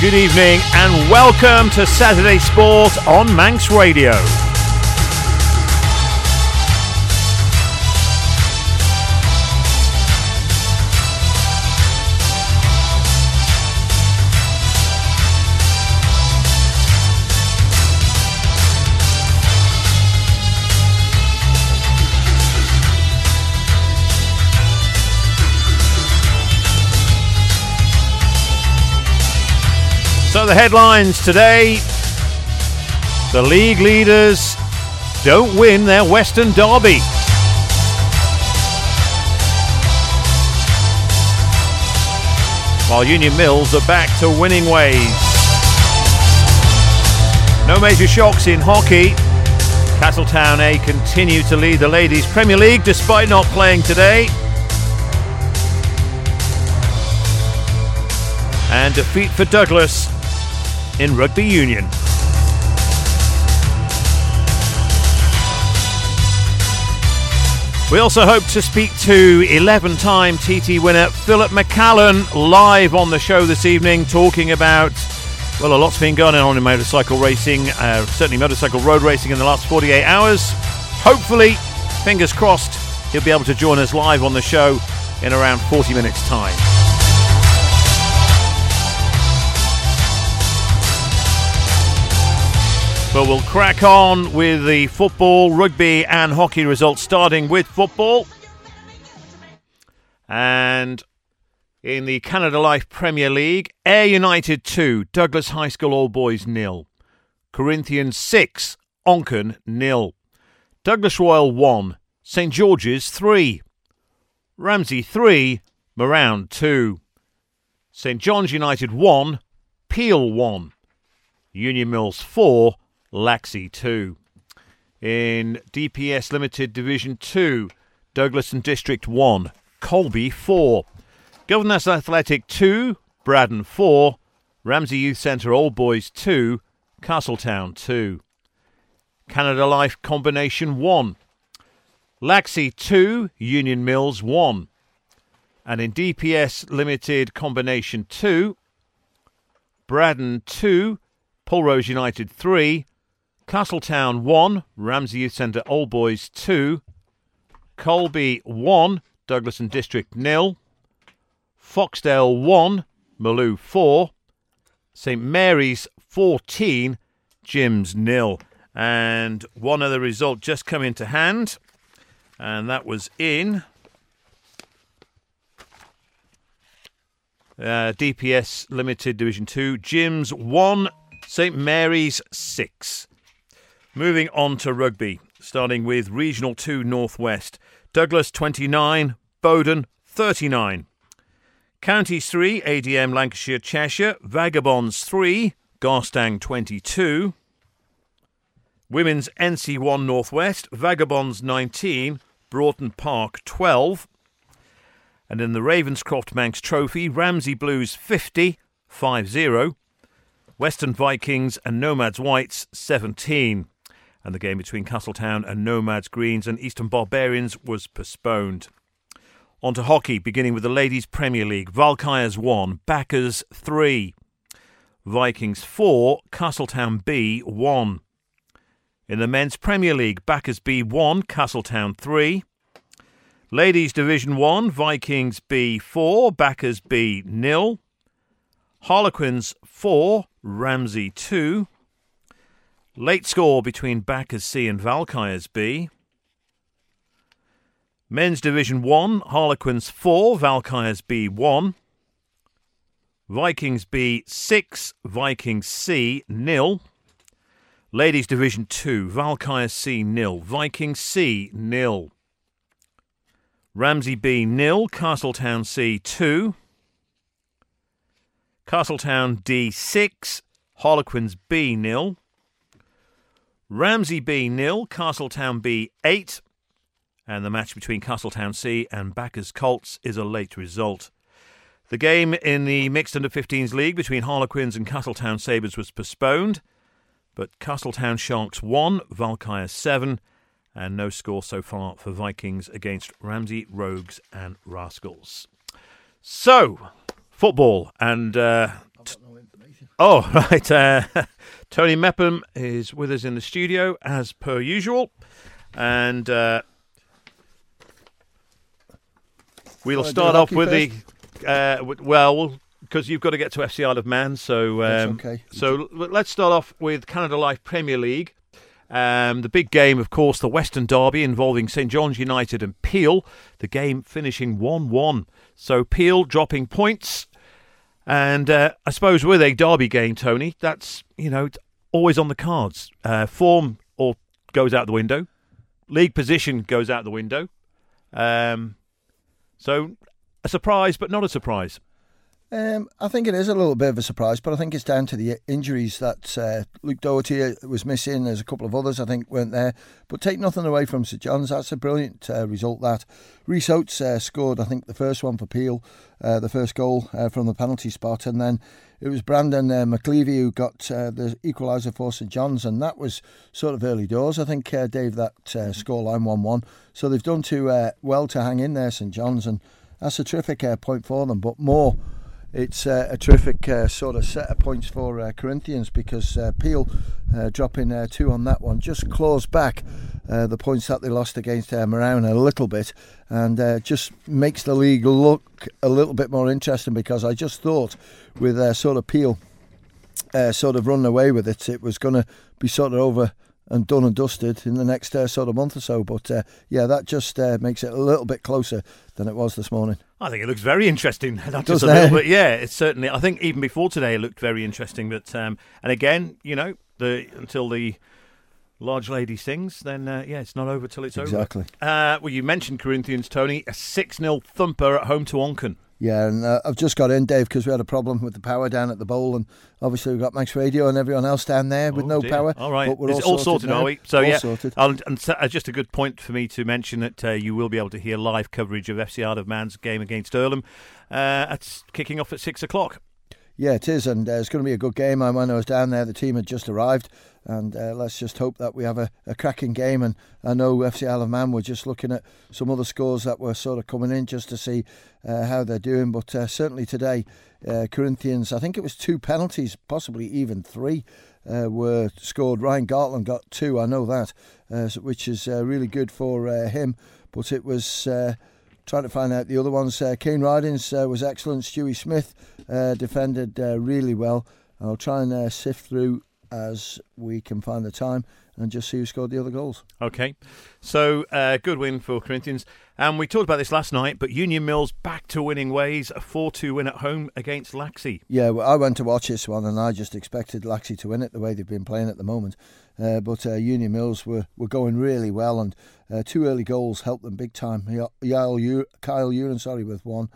Good evening, and welcome to Saturday Sport on Manx Radio. The headlines today the league leaders don't win their Western Derby. While Union Mills are back to winning ways. No major shocks in hockey. Castletown A continue to lead the Ladies Premier League despite not playing today. And defeat for Douglas in rugby union. We also hope to speak to 11 time TT winner Philip McCallan live on the show this evening, talking about, well, a lot's been going on in motorcycle racing, uh, certainly motorcycle road racing in the last 48 hours. Hopefully, fingers crossed, he'll be able to join us live on the show in around 40 minutes' time. But we'll crack on with the football, rugby, and hockey results, starting with football. And in the Canada Life Premier League, Ayre United 2, Douglas High School All Boys nil. Corinthians 6, Onchan nil. Douglas Royal 1, St George's 3. Ramsey 3, Marown 2. St John's United 1, Peel 1. Union Mills 4, Laxey 2. In DPS Limited Division 2, Douglas and District 1, Colby 4. Governors Athletic 2, Braddon 4. Ramsey Youth Centre Old Boys 2, Castletown 2. Canada Life Combination 1. Laxey 2, Union Mills 1. And in DPS Limited Combination 2, Braddon 2, Pulrose United 3, Castletown 1, Ramsey Youth Centre Old Boys 2, Colby 1, Douglas and District nil, Foxdale 1, Malew 4, St Mary's 14, Jims nil. And one other result just come into hand, and that was in uh, DPS Limited Division 2, Jims 1, St Mary's 6. Moving on to rugby, starting with Regional 2 Northwest. Douglas 29, Bowdon 39. Counties 3, ADM Lancashire Cheshire, Vagabonds 3, Garstang 22. Women's NC1 Northwest, Vagabonds 19, Broughton Park 12. And in the Ravenscroft Manx Trophy, Ramsey Blues 50, 5 0. Western Vikings and Nomads Whites 17 and the game between Castletown and Nomads Greens and Eastern Barbarians was postponed. On to hockey, beginning with the Ladies Premier League. Valkyries 1, Bacchus 3, Vikings 4, Castletown B 1. In the Men's Premier League, Bacchus B 1, Castletown 3. Ladies Division 1, Vikings B 4, Bacchus B 0. Harlequins 4, Ramsey 2. Late score between Bacchus C and Valkyries B. Men's Division 1, Harlequins 4, Valkyries B 1. Vikings B 6, Vikings C nil. Ladies Division 2, Valkyries C nil, Vikings C nil. Ramsey B nil, Castletown C 2. Castletown D 6, Harlequins B nil. Ramsey B nil, Castletown B 8. And the match between Castletown C and Bacchus Colts is a late result. The game in the mixed under 15s league between Harlequins and Castletown Sabres was postponed, but Castletown Sharks won, Valkyrie 7, and no score so far for Vikings against Ramsey Rogues and Rascals. So, football and uh, Oh, right. Uh, Tony Mepham is with us in the studio as per usual. And uh, we'll start off with first? the. Uh, well, because you've got to get to FC Isle of Man. So, um, okay. So let's start off with Canada Life Premier League. Um, the big game, of course, the Western Derby involving St John's United and Peel. The game finishing 1 1. So Peel dropping points. And uh, I suppose with a Derby game, Tony, that's, you know, always on the cards. Uh, form or goes out the window, league position goes out the window. Um, so a surprise, but not a surprise. Um, I think it is a little bit of a surprise, but I think it's down to the injuries that uh, Luke Doherty was missing. There's a couple of others I think weren't there, but take nothing away from St John's. That's a brilliant uh, result. That Reese Oates uh, scored, I think, the first one for Peel, uh, the first goal uh, from the penalty spot, and then it was Brandon uh, McLeavy who got the equaliser for St John's, and that was sort of early doors. I think Dave that uh, scoreline one-one. So they've done too well to hang in there, St John's, and that's a terrific point for them. But more it's uh, a terrific uh, sort of set of points for uh, Corinthians because uh, Peel uh, dropping uh, two on that one. Just claws back the points that they lost against uh, a little bit and just makes the league look a little bit more interesting because I just thought with sort of Peel sort of running away with it, it was going to be sort of over and done and dusted in the next uh, sort of month or so. But uh, yeah, that just uh, makes it a little bit closer than it was this morning. I think it looks very interesting. Not just a little bit, yeah. It's certainly. I think even before today, it looked very interesting. But um, and again, you know, the until the large lady sings, then uh, yeah, it's not over till it's exactly. over. Exactly. Uh, well, you mentioned Corinthians, Tony. A six 0 thumper at home to Onchan. Yeah, and uh, I've just got in, Dave, because we had a problem with the power down at the bowl, and obviously we've got Manx Radio and everyone else down there with oh, no dear. power. All right, but we're all, all sorted, are we? So all yeah, sorted. and, and so, uh, just a good point for me to mention that uh, you will be able to hear live coverage of FC Isle of Man's game against Irlam. Uh, it's kicking off at six o'clock. Yeah, it is, and uh, it's going to be a good game. And when I was down there, the team had just arrived, and uh, let's just hope that we have a, a, cracking game. And I know FC Isle of Man were just looking at some other scores that were sort of coming in just to see uh, how they're doing. But uh, certainly today, uh, Corinthians, I think it was two penalties, possibly even three, uh, were scored. Ryan Gartland got two, I know that, which is really good for him. But it was trying to find out the other ones. Uh, Kane Ridings uh, was excellent. Stewie Smith uh, defended uh, really well. I'll try and uh, sift through as we can find the time and just see who scored the other goals. Okay, so uh, good win for Corinthians. And we talked about this last night, but Union Mills back to winning ways, a 4 2 win at home against Laxey. Yeah, well, I went to watch this one and I just expected Laxey to win it the way they've been playing at the moment. Uh, but uh, Union Mills were, were going really well, and uh, two early goals helped them big time. Kyle Uren, sorry, with one.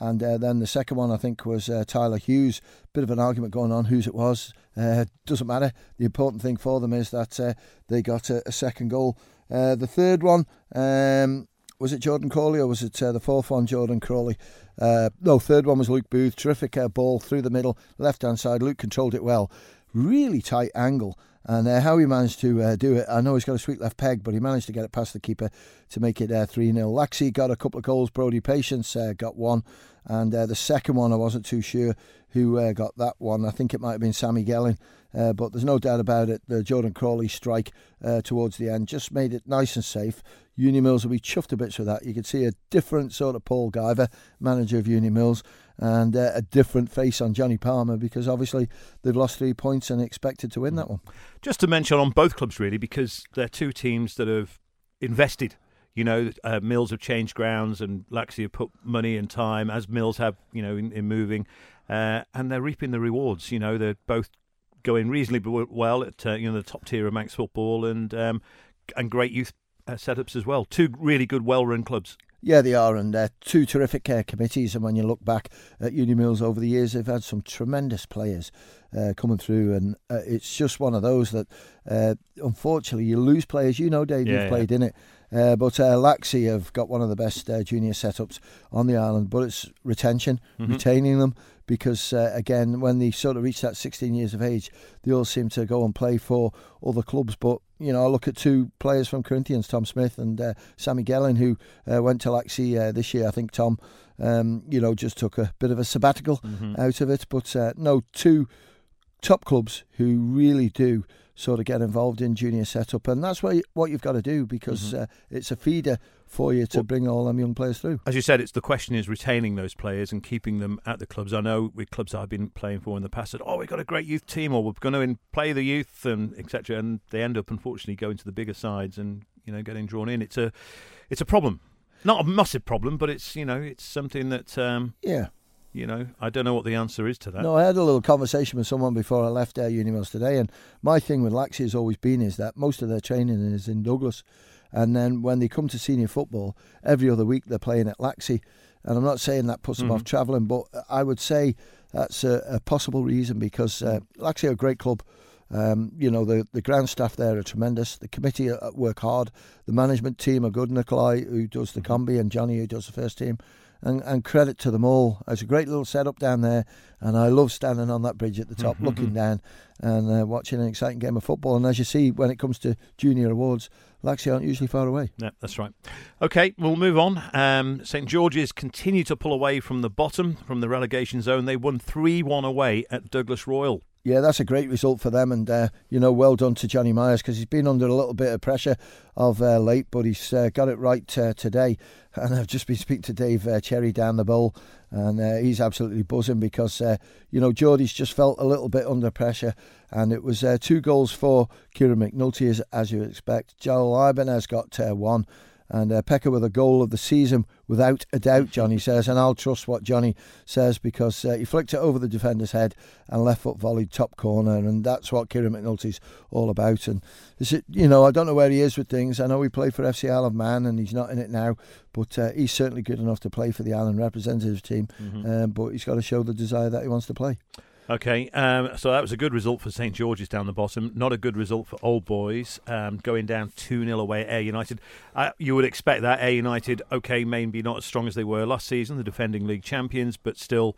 And uh, then the second one, I think, was uh, Tyler Hughes. Bit of an argument going on whose it was. Uh, doesn't matter. The important thing for them is that uh, they got a, a second goal. Uh, the third one, um, was it Jordan Crawley or was it uh, the fourth one, Jordan Crawley? no, third one was Luke Booth. Terrific ball through the middle, left hand side. Luke controlled it well. Really tight angle. And uh, how he managed to uh, do it, I know he's got a sweet left peg, but he managed to get it past the keeper to make it 3 uh, 0. Laxey got a couple of goals, Brody Patience uh, got one, and uh, the second one, I wasn't too sure who uh, got that one. I think it might have been Sammy Gelling, but there's no doubt about it. The Jordan Crawley strike towards the end just made it nice and safe. Union Mills will be chuffed to bits with that. You could see a different sort of Paul Guyver, manager of Union Mills, and uh, a different face on Johnny Palmer because obviously they've lost three points and expected to win that one. Just to mention on both clubs, really, because they're two teams that have invested. You know, uh, Mills have changed grounds and Laxey have put money and time, as Mills have, you know, in, in moving, uh, and they're reaping the rewards. You know, they're both going reasonably well at uh, you know the top tier of Manx football and um, and great youth uh, setups as well. Two really good, well-run clubs. Yeah, they are, and uh, two terrific uh, committees. And when you look back at Union Mills over the years, they've had some tremendous players uh, coming through, and uh, it's just one of those that, uh, unfortunately, you lose players. You know, Dave, yeah, you've played in it. Uh, but uh, Laxey have got one of the best uh, junior setups on the island, but it's retention, mm-hmm. retaining them, because uh, again, when they sort of reach that 16 years of age, they all seem to go and play for other clubs. But you know, I look at two players from Corinthians, Tom Smith and uh, Sammy Gelling, who uh, went to Laxey this year. I think Tom, um, you know, just took a bit of a sabbatical mm-hmm. out of it, but no, two top clubs who really do sort of get involved in junior setup, and that's what you, what you've got to do because mm-hmm. uh, it's a feeder for you to well, bring all them young players through. As you said, it's the question is retaining those players and keeping them at the clubs. I know with clubs I've been playing for in the past said, "Oh, we've got a great youth team, or we're going to play the youth and etc." And they end up unfortunately going to the bigger sides and you know getting drawn in. It's a it's a problem, not a massive problem, but it's you know it's something that um, yeah you know, I don't know what the answer is to that. No, I had a little conversation with someone before I left Ayr Unimills today, and my thing with Laxey has always been is that most of their training is in Douglas, and then when they come to senior football, every other week they're playing at Laxey, and I'm not saying that puts them mm-hmm. off travelling, but I would say that's a, a possible reason because uh, Laxey are a great club. Um, you know, the, the ground staff there are tremendous. The committee work hard. The management team are good. Nikolai, who does the mm-hmm. combi, and Johnny, who does the first team and, and credit to them all. It's a great little setup down there, and I love standing on that bridge at the top, looking down and uh, watching an exciting game of football. And as you see, when it comes to junior awards, Laxey aren't usually far away. Yeah, that's right. Okay, we'll move on. Um, St George's continue to pull away from the bottom, from the relegation zone. They won 3 1 away at Douglas Royal. Yeah, that's a great result for them, and uh, you know, well done to Johnny Myers because he's been under a little bit of pressure of uh, late, but he's uh, got it right uh, today. And I've just been speaking to Dave uh, Cherry down the bowl, and uh, he's absolutely buzzing because you know Geordie's just felt a little bit under pressure, and it was two goals for Kieran McNulty as, as you expect. Joel Ibanez got one. And uh, Pekka with a goal of the season, without a doubt, Johnny says. And I'll trust what Johnny says because uh, he flicked it over the defender's head and left foot volleyed top corner. And that's what Kieran McNulty's all about. And, is it, you know, I don't know where he is with things. I know he played for FC Isle of Man and he's not in it now. But uh, he's certainly good enough to play for the Island representative team. Mm-hmm. Um, but he's got to show the desire that he wants to play. Okay, um, so that was a good result for St George's down the bottom. Not a good result for Old Boys, um, going down 2 0 away at Ayre United. Uh, you would expect that. Ayre United, okay, maybe not as strong as they were last season, the defending league champions, but still,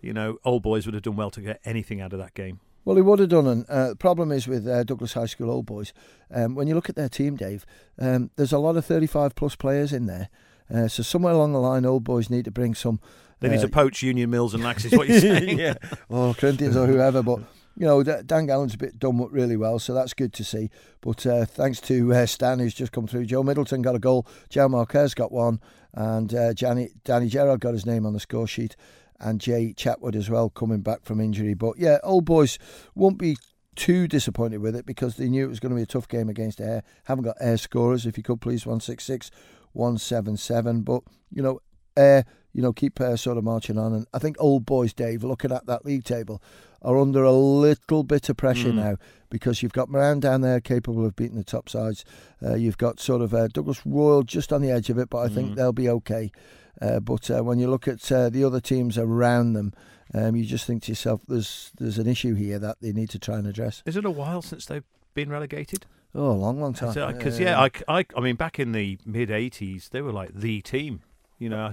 you know, Old Boys would have done well to get anything out of that game. Well, he would have done. And uh, the problem is with uh, Douglas High School Old Boys, um, when you look at their team, Dave, um, there's a lot of 35 plus players in there. Uh, so somewhere along the line, Old Boys need to bring some they need uh, to poach Union Mills and Lax, is what you're saying. yeah, or Corinthians or whoever. But you know, Dan Gallen's a bit done really well, so that's good to see. But uh, thanks to uh, Stan, who's just come through. Joe Middleton got a goal. Joe Marquez got one, and uh, Danny, Danny Gerard got his name on the score sheet, and Jay Chatwood as well coming back from injury. But yeah, old boys won't be too disappointed with it because they knew it was going to be a tough game against Ayre. Haven't got Ayre scorers. If you could please, one six six, one seven seven. But you know, Ayre you know, keep uh, sort of marching on. And I think old boys, Dave, looking at that league table, are under a little bit of pressure mm. now because you've got Marown down there capable of beating the top sides. Uh, you've got sort of uh, Douglas Royal just on the edge of it, but I mm. think they'll be okay. Uh, but uh, when you look at uh, the other teams around them, um, you just think to yourself, there's there's an issue here that they need to try and address. Is it a while since they've been relegated? Oh, a long, long time. Because yeah, I, I, I mean, back in the mid '80s, they were like the team you know,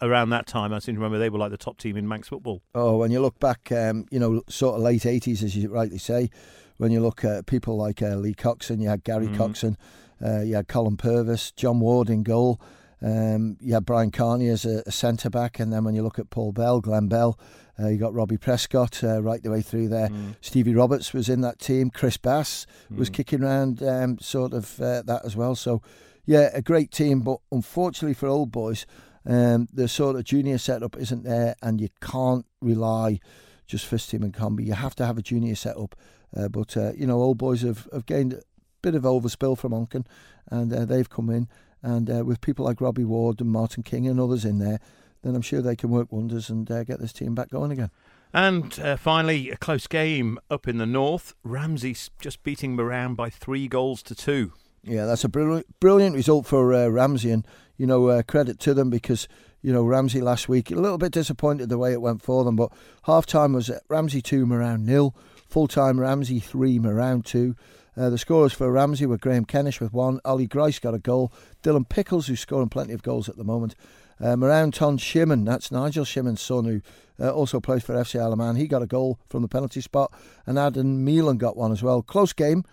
around that time, I seem to remember they were like the top team in Manx football. Oh, when you look back, um, you know, sort of late 80s, as you rightly say, when you look at people like uh, Lee Coxon, you had Gary mm. Coxon, uh, you had Colin Purvis, John Ward in goal, um, you had Brian Carney as a, a centre back, and then when you look at Paul Bell, Glenn Bell, uh, you got Robbie Prescott uh, right the way through there. Mm. Stevie Roberts was in that team. Chris Bass mm. was kicking around um, sort of uh, that as well. So yeah, a great team, but unfortunately for old boys, um, the sort of junior setup isn't there, and you can't rely just first team and combi. You have to have a junior setup. Uh, but uh, you know, old boys have, have gained a bit of overspill from Onchan, and uh, they've come in, and uh, with people like Robbie Ward and Martin King and others in there, then I'm sure they can work wonders and uh, get this team back going again. And uh, finally, a close game up in the north. Ramsey just beating Marown by three goals to two. Yeah, that's a brilliant, brilliant result for uh, Ramsey, and you know uh, credit to them because you know Ramsey last week a little bit disappointed the way it went for them, but half time was Ramsey two, Marown nil, full time Ramsey three, Marown two. Uh, the scorers for Ramsey were Graham Kennish with one, Ollie Grice got a goal, Dylan Pickles who's scoring plenty of goals at the moment. Uh, Marown Ton Shimon, that's Nigel Shimon's son who uh, also plays for FC Isle of Man. He got a goal from the penalty spot, and Adam Meelan got one as well. Close game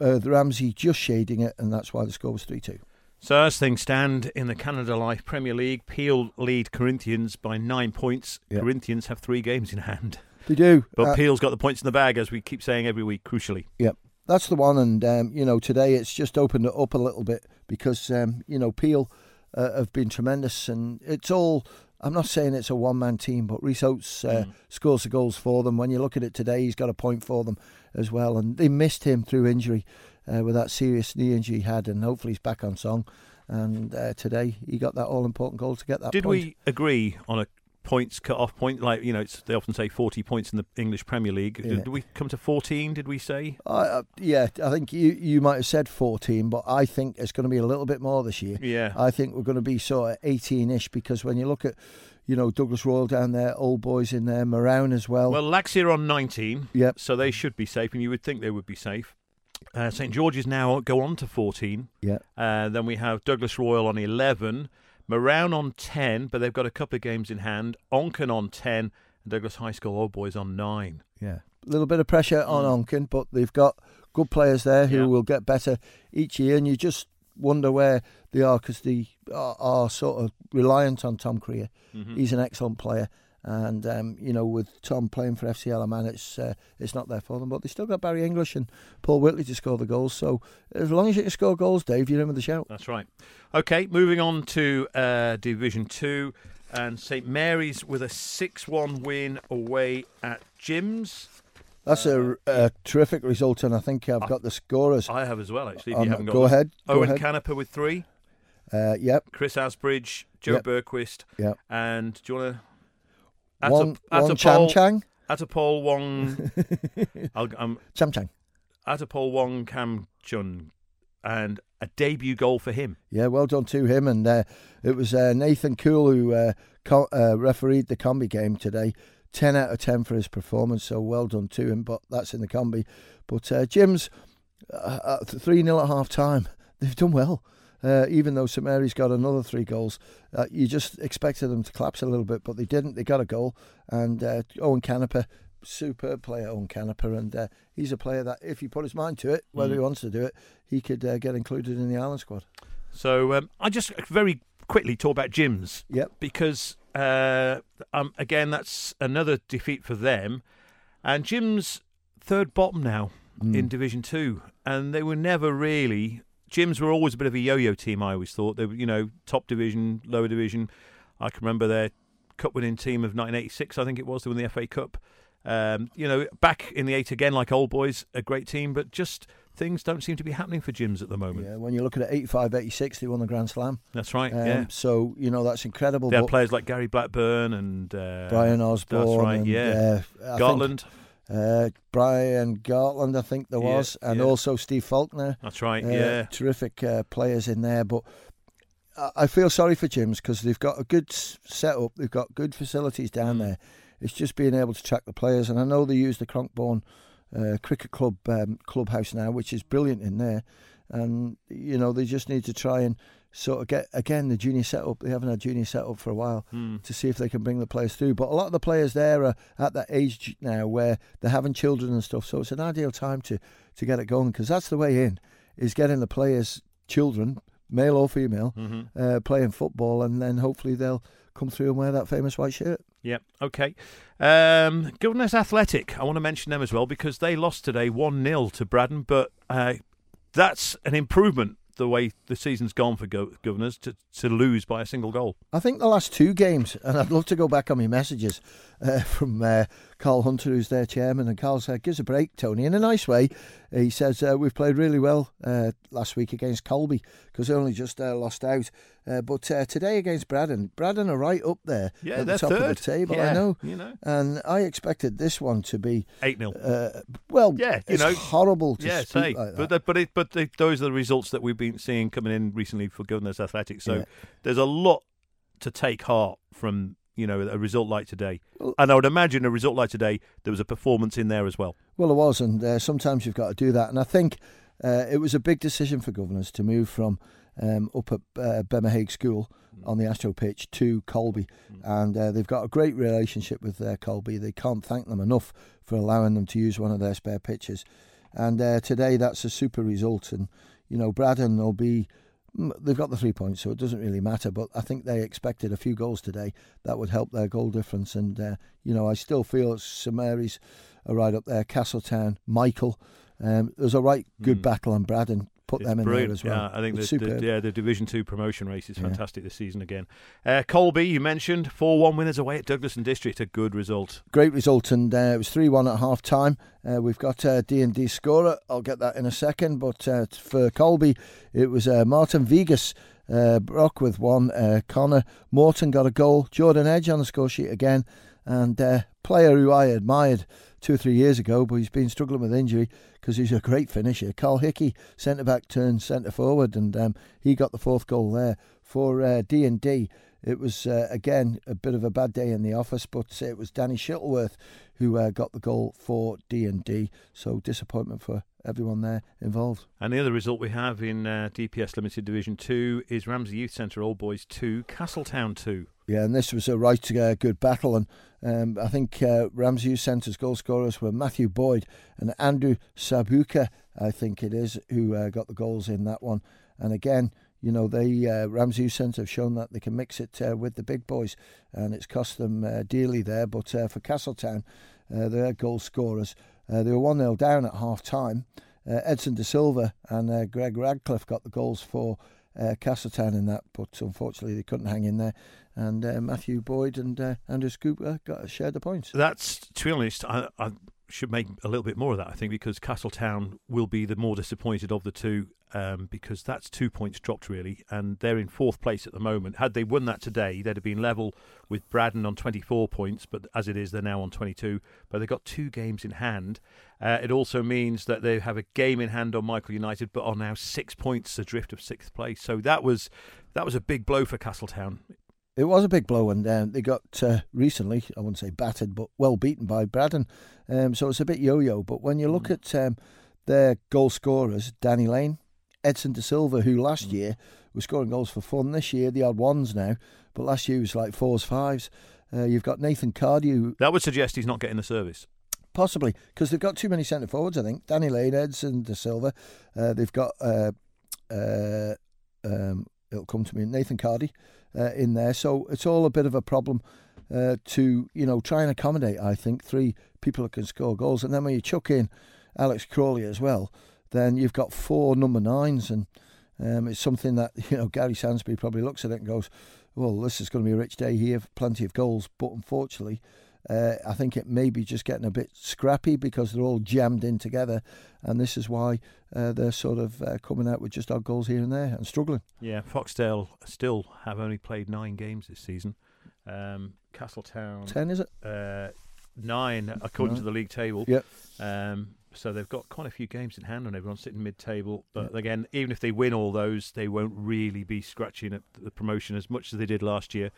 uh, the Ramsey just shading it, and that's why the score was 3 2. So, as things stand in the Canada Life Premier League, Peel lead Corinthians by nine points. Yep. Corinthians have three games in hand. They do. But Uh, Peel's got the points in the bag, as we keep saying every week, crucially. Yep, that's the one. And um, you know, today it's just opened it up a little bit because um, you know Peel uh, have been tremendous, and it's all. I'm not saying it's a one man team, but Rhys Oates uh, Mm. scores the goals for them. When you look at it today, he's got a point for them as well, and they missed him through injury uh, with that serious knee injury he had, and hopefully he's back on song. And uh, today he got that all important goal to get that. Did point. we agree on a points cut off point? Like, you know, it's, they often say 40 points in the English Premier League. Yeah. Did we come to 14, did we say? Uh, yeah, I think you you might have said 14, but I think it's going to be a little bit more this year. Yeah. I think we're going to be sort of 18-ish because when you look at, you know, Douglas Royal down there, old boys in there, Marown as well. Well, Laxey on 19, yep, so they should be safe, and you would think they would be safe. Uh, St George's now go on to 14. yeah, Uh, then we have Douglas Royal on 11, Marown on 10, but they've got a couple of games in hand. Onchan on 10, and Douglas High School Old Boys on 9. yeah. A little bit of pressure on Onchan, but they've got good players there who Mm. Yeah. will get better each year, and you just wonder where they are because they are, are sort of reliant on Tom Creer. Mhm. He's an excellent player. And um, you know, with Tom playing for FC Isle of Man, it's uh, it's not there for them. But they still got Barry English and Paul Whitley to score the goals. So as long as you can score goals, Dave, you're in with the shout. That's right. Okay, moving on to uh, Division 2. And St Mary's with a 6 1 win away at Jim's. That's a, a terrific result, and I think I've got the scorers. I have as well, actually. If Um, you haven't got go them. ahead. Go Owen ahead. Caneper with three, Uh, yep, Chris Asbridge, Joe Yep. Berquist, yep. and do you want to. One, one Cham Chang. Atapol Wong. I'll, um, Cham Chang. Atapol Wong Kam Chun. And a debut goal for him. Yeah, well done to him. And uh, it was uh, Nathan Cool who uh, co- uh, refereed the combi game today. 10 out of 10 for his performance, so well done to him. But that's in the combi. But uh, Jim's uh, 3 0 at half time. They've done well. Uh, even though St Mary's got another three goals, uh, you just expected them to collapse a little bit, but they didn't. They got a goal, and uh, Owen Caneper, superb player, Owen Caneper, and uh, he's a player that, if he put his mind to it, whether Mm. he wants to do it, he could uh, get included in the Ireland squad. So um, I just very quickly talk about Jim's. Yep. because uh, um, again, that's another defeat for them. And Jim's third bottom now Mm. in Division Two, and they were never really. Jim's were always a bit of a yo-yo team. I always thought they were, you know, top division, lower division. I can remember their cup-winning team of 1986. I think it was they won the FA Cup. Um, you know, back in the eight again, like old boys, a great team, but just things don't seem to be happening for Jim's at the moment. Yeah, when you're looking at 85, 86, they won the Grand Slam. That's right. Um, yeah, So, you know, that's incredible. they had players like Gary Blackburn and uh, Brian Osborne. That's right, and, yeah. uh, I Gartland. Think, uh, Brian Gartland, I think there Yeah, was. And yeah. also Steve Faulkner. That's right. Uh, yeah. Terrific uh, players in there. But I- feel sorry for Jim's because they've got a good setup. They've got good facilities down Mm. there. It's just being able to track the players. And I know they use the Cronkbourne uh, Cricket Club um, clubhouse now, which is brilliant in there. And, you know, they just need to try and get, again, the junior setup. They haven't had junior setup for a while Mm. to see if they can bring the players through. But a lot of the players there are at that age now where they're having children and stuff. So it's an ideal time to, to get it going because that's the way in, is getting the players, children, male or female, hmm uh, playing football, and then hopefully they'll come through and wear that famous white shirt. Yep. Okay. Um, Governors Athletic. I want to mention them as well because they lost today one 0 to Braddon, but uh, that's an improvement the way the season's gone for Go- Governors to to lose by a single goal. I think the last two games, and I'd love to go back on my messages uh, from uh, Carl Hunter, who's their chairman, and Carl said, "Gives a break, Tony, in a nice way." He says uh, we've played really well uh, last week against Colby because they only just uh, lost out, uh, but uh, today against Braddon, Braddon are right up there Yeah, at the top third. of the table. Yeah, I know, You know. and I expected this one to be Eight 0 uh, well. Yeah, you know, horrible to Yeah, say, like but the, but it, but the, those are the results that we've been seeing coming in recently for Governors Athletic. So Yeah. there's a lot to take heart from you know a result like today, and I would imagine a result like today there was a performance in there as well. Well, it was, and uh, sometimes you've got to do that. And I think uh, it was a big decision for governors to move from um, up at uh, Bemahague School on the Astro pitch to Colby, and uh, they've got a great relationship with uh, Colby. They can't thank them enough for allowing them to use one of their spare pitches. And uh, today, that's a super result. And you know, Braddon will be they've got the three points, so it doesn't really matter. But I think they expected a few goals today that would help their goal difference. And uh, you know, I still feel St Mary's are right up there. Castletown, Michael. Um, there's a right good mm. battle on Braddon put it's them in brilliant. there as well. Yeah, I think the, the, yeah, the Division Two promotion race is fantastic yeah. this season again. Uh, Colby, you mentioned four one winners away at Douglas and District, a good result. Great result, and uh, it was three one at half time. Uh, we've got uh, D and D scorer. I'll get that in a second, but uh, for Colby, it was uh, Martin Vegas. Brock with one, Connor Morton got a goal, Jordan Edge on the score sheet again, and player who I admired two or three years ago, but he's been struggling with injury because he's a great finisher. Carl Hickey, centre back turned centre forward, and um, he got the fourth goal there for uh, D and D. It was uh, again a bit of a bad day in the office, but it was Danny Shuttleworth who uh, got the goal for D and D. So disappointment for everyone there involved. And the other result we have in uh, DPS Limited Division Two is Ramsey Youth Centre Old Boys Two, Castletown Two. Yeah, and this was a right uh, good battle, and um, I think uh, Ramsey Centre's goal scorers were Matthew Boyd and Andrew Sabuka, I think it is, who uh, got the goals in that one. And again, you know, they uh, Ramsey Centre have shown that they can mix it uh, with the big boys, and it's cost them uh, dearly there. But uh, for Castletown, uh, their goal scorers, they were 1 0 down at half time. Edson De Silva and Greg Radcliffe got the goals for Castletown in that, but unfortunately they couldn't hang in there and uh, Matthew Boyd and uh, Andrew Cooper got shared the points. That's to be honest, I, I, should make a little bit more of that. I think because Castletown will be the more disappointed of the two um, because that's two points dropped really, and they're in fourth place at the moment. Had they won that today, they'd have been level with Braddon on 24 points, but as it is, they're now on 22. But they've got two games in hand. Uh, it also means that they have a game in hand on Michael United, but are now six points adrift of sixth place. So that was that was a big blow for Castletown. It was a big blow, and um, they got uh, recently, I wouldn't say battered, but well beaten by Braddon. Um, so it's a bit yo yo. But when you look mm. at um, their goal scorers, Danny Lane, Edson De Silva, who last mm. year was scoring goals for fun, this year the odd ones now, but last year was like fours, fives. Uh, you've got Nathan Cardy. Who, that would suggest he's not getting the service. Possibly, because they've got too many centre forwards, I think. Danny Lane, Edson De Silva. Uh, they've got, uh, uh, um, it'll come to me, Nathan Cardy uh, in there. So it's all a bit of a problem uh, to you know try and accommodate. I think three people that can score goals, and then when you chuck in Alex Crawley as well, then you've got four number nines, and um, it's something that you know Gary Sansbury probably looks at it and goes, "Well, this is going to be a rich day here, plenty of goals." But unfortunately, uh, I think it may be just getting a bit scrappy because they're all jammed in together, and this is why uh, they're sort of uh, coming out with just odd goals here and there and struggling. Yeah, Foxdale still have only played nine games this season. Um, Castletown ten is it? Uh, nine according to the league table. Yep. Um, so they've got quite a few games in hand and everyone sitting mid-table. But again, even if they win all those, they won't really be scratching at the promotion as much as they did last year.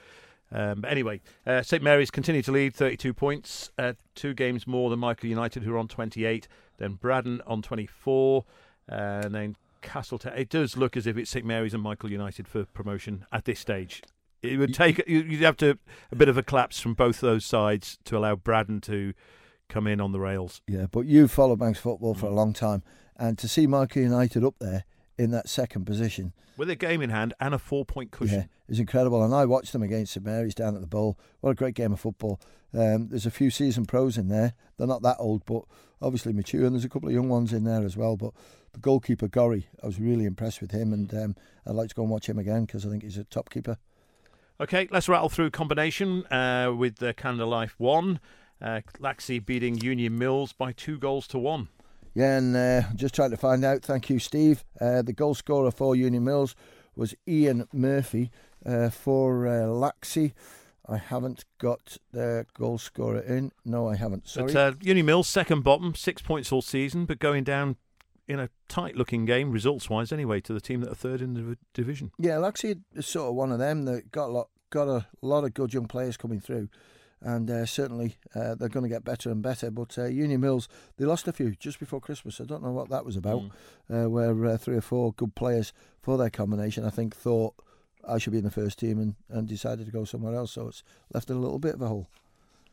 Um, but anyway, uh, St Mary's continue to lead 32 points, uh, two games more than Michael United, who are on 28. Then Braddon on 24, uh, and then Castletown. It does look as if it's St Mary's and Michael United for promotion at this stage. It would take you'd have to a bit of a collapse from both those sides to allow Braddon to come in on the rails. Yeah, but you've followed Manx football for a long time, and to see Michael United up there in that second position. With a game in hand and a four point cushion. Yeah, it's incredible. And I watched them against St Mary's down at the Bowl. What a great game of football. Um, there's a few seasoned pros in there. They're not that old, but obviously mature. And there's a couple of young ones in there as well. But the goalkeeper, Gorry, I was really impressed with him. And um, I'd like to go and watch him again because I think he's a top keeper. Okay, let's rattle through combination uh, with the Canada Life 1. Uh, Laxey beating Union Mills by two goals to one. Yeah, and uh, just trying to find out. Thank you, Steve. Uh, the goal scorer for Union Mills was Ian Murphy uh, for uh, Laxey. I haven't got the goal scorer in. No, I haven't. Sorry. But, uh, Union Mills second bottom, six points all season, but going down in a tight-looking game, results-wise, anyway, to the team that are third in the division. Yeah, Laxey is sort of one of them that got a lot, got a lot of good young players coming through and uh, certainly uh, they're going to get better and better. But uh, Union Mills, they lost a few just before Christmas. I don't know what that was about, mm. where uh, three or four good players for their combination, I think, thought I should be in the first team and, and decided to go somewhere else. So it's left a little bit of a hole.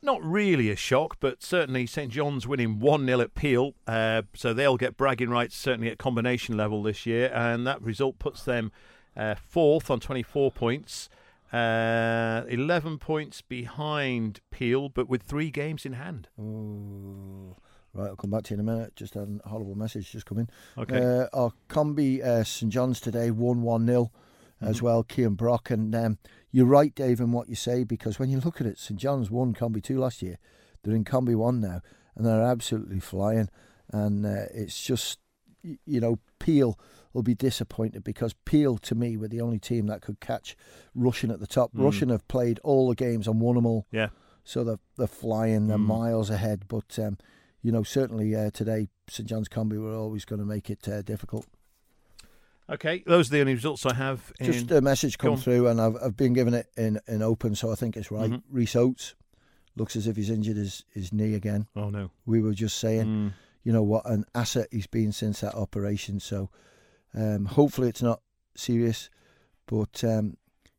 Not really a shock, but certainly St John's winning 1 0 at Peel. Uh, so they'll get bragging rights, certainly at combination level this year. And that result puts them uh, fourth on 24 points. Uh, 11 points behind Peel, but with three games in hand. Oh, right, I'll come back to you in a minute. Just had a horrible message just come in. Okay. Uh, our combi uh, St John's today won 1 0 as Mm-hmm. well, Kian Brock. And um, you're right, Dave, in what you say, because when you look at it, St John's won Combi 2 last year. They're in Combi 1 now, and they're absolutely flying. And uh, it's just, you know, Peel will be disappointed because Peel, to me, were the only team that could catch Russian at the top. Mm. Russian have played all the games and won them all. Yeah. So they're, they're flying, they're Mm. miles ahead. But, um, you know, certainly uh, today, St John's Combi were always going to make it uh, difficult. Okay, those are the only results I have. In, Just a message come through, and I've, I've been given it in, in open, so I think it's right. Mhm. Reese Oates looks as if he's injured his, his knee again. oh no. We were just saying, Mm. You know, what an asset he's been since that operation. So um, hopefully it's not serious, but, um,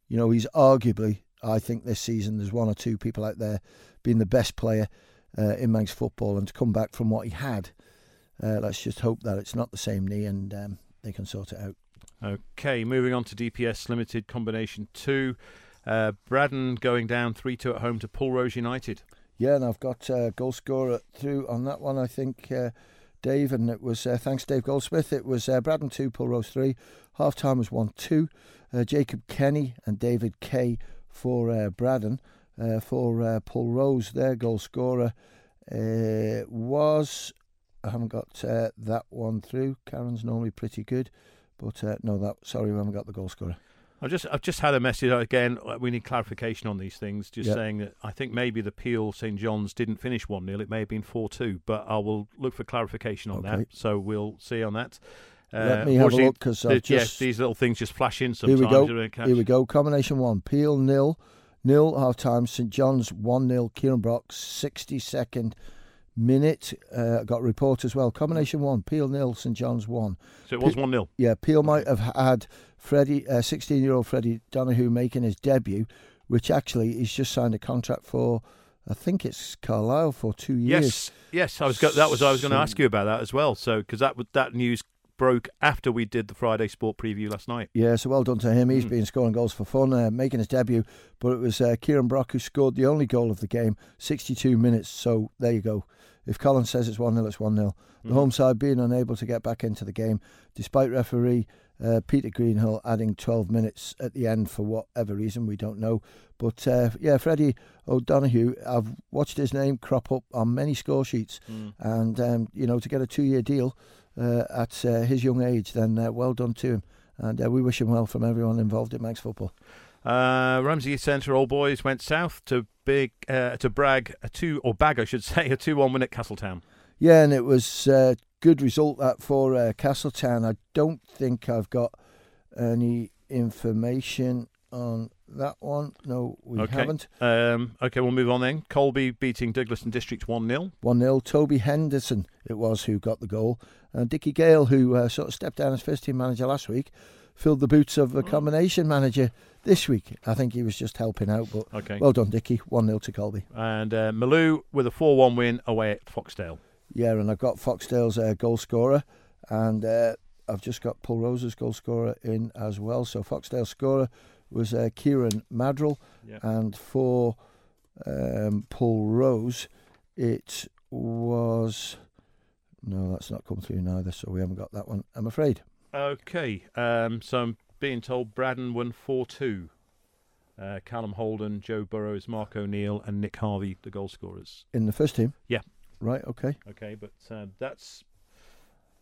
you know, he's arguably, I think this season, there's one or two people out there being the best player uh, in Manx football, and to come back from what he had, uh, let's just hope that it's not the same knee and um, they can sort it out. Okay, moving on to DPS Limited Combination 2. Uh, Braddon going down 3 2 at home to Pulrose United. Yeah, and I've got uh, goal scorer through on that one. I think uh, Dave, and it was uh, thanks Dave Goldsmith. It was uh, Braddon two, Pulrose three. Half time was one two. Uh, Jacob Kenny and David Kay for uh, Braddon. For uh, Pulrose, their goal scorer was. I haven't got that one through. Karen's normally pretty good, but no, that sorry, we haven't got the goal scorer. I've just I've just had a message again. uh, We need clarification on these things. Just Yeah. saying that I think maybe the Peel St John's didn't finish one 0 It may have been four two, but I will look for clarification on Okay. that. So we'll see on that. Uh, Let me have a look because the- just yes, these little things just flash in sometimes. Here we go. you don't catch. Here we go. Combination one. Peel nil, nil half time. St John's one 0 Kieran Brock sixty second minute. Uh, got a report as well. Combination one. Peel nil. St John's one. So it was one 0 Yeah, Peel might have had Freddie, sixteen year old Freddie Donahue making his debut, which actually he's just signed a contract for. I think it's Carlisle for two years. Yes, yes. I was go- that was I was going to ask you about that as well. So because that that news broke after we did the Friday Sport preview last night. Yeah, so well done to him. He's Mm. been scoring goals for fun, uh, making his debut. But it was uh, Kieran Brock who scored the only goal of the game, 62 minutes. So there you go. If Colin says it's 1 0, it's 1 0. The Mhm. home side being unable to get back into the game, despite referee uh, Peter Greenhill adding 12 minutes at the end for whatever reason, we don't know. But uh, yeah, Freddie O'Donoghue, I've watched his name crop up on many score sheets. Mm. And, um, you know, to get a two year deal at uh, his young age, then uh, well done to him. And uh, we wish him well from everyone involved in Manx Football. Uh, Ramsey Centre Old Boys went south to big uh, to brag a two or bag I should say a two one win at Castletown. Yeah, and it was uh, good result that for uh, Castletown. I don't think I've got any information on that one. No, we Okay. haven't. Um, okay, we'll move on then. Colby beating Douglas and District one 0 1 0. Toby Henderson, it was who got the goal. And Dickie Gale, who uh, sort of stepped down as first team manager last week, filled the boots of the Mm. combination manager this week. I think he was just helping out, but Okay, well done, Dickie. 1 0 to Colby. and uh, Malew with a four one win away at Foxdale. Yeah, and I've got Foxdale's uh, goal scorer, and uh, I've just got Pulrose's goal scorer in as well. So Foxdale scorer was uh, Kieran Madrill, Yeah. and for um, Pulrose, it was no, that's not come through neither. So we haven't got that one. I'm afraid. Okay, um, so I'm being told Braddon won 4 2. Uh, Callum Holden, Joe Burrows, Mark O'Neill, and Nick Harvey, the goal scorers. In the first team. Yeah. Right. Okay. Okay, but uh, that's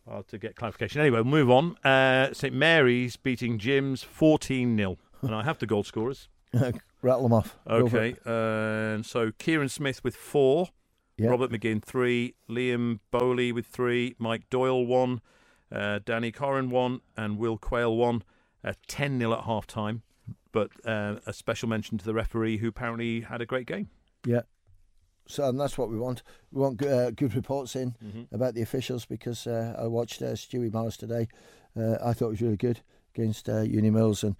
hard to get clarification. Anyway, we'll move on. Uh, St Mary's beating Jim's 14 0. And I have the goal scorers. Rattle them off. Okay, and so Kieran Smith with four, Yeah. Robert McGinn three, Liam Bowley with three, Mike Doyle one, uh, Danny Corrin one, and Will Quayle one. Uh, 10 0 at half time. But uh, a special mention to the referee who apparently had a great game. Yeah. So and that's what we want. We want uh, good reports in. Mm-hmm. about the officials because uh, I watched uh, Stewie Morris today. Uh, I thought it was really good against uh, Uni Mills, and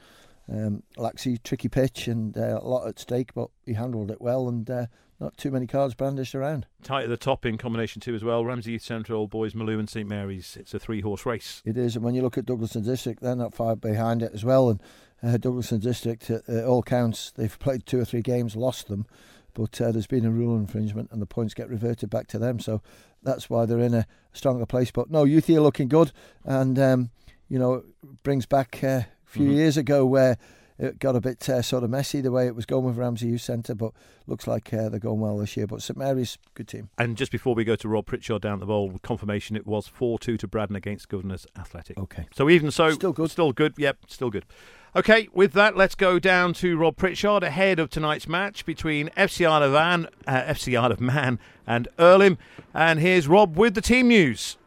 Um, Laxey, tricky pitch and uh, a lot at stake, but he handled it well and uh, not too many cards brandished around. Tight at the top in combination two as well. Ramsey Youth Centre, Old Boys, Malew and St Mary's. It's a three horse race. It is, and when you look at Douglas and District, they're not far behind it as well. And uh, Douglas and District, uh, uh, all counts, they've played two or three games, lost them, but uh, there's been a rule infringement and the points get reverted back to them. So that's why they're in a stronger place. But no, Youthie are looking good, and um, you know brings back uh, few mm-hmm. years ago where it got a bit uh, sort of messy the way it was going with Ramsey Youth Centre, but looks like uh, they're going well this year. But St Mary's, good team. And just before we go to Rob Pritchard down the bowl, confirmation it was 4 2 to Braddan against Governors Athletic. Okay. So even so, still good. Still good, yep, still good. Okay, with that, let's go down to Rob Pritchard ahead of tonight's match between FC Isle of Man, uh, FC Isle of Man and Irlam. And here's Rob with the team news.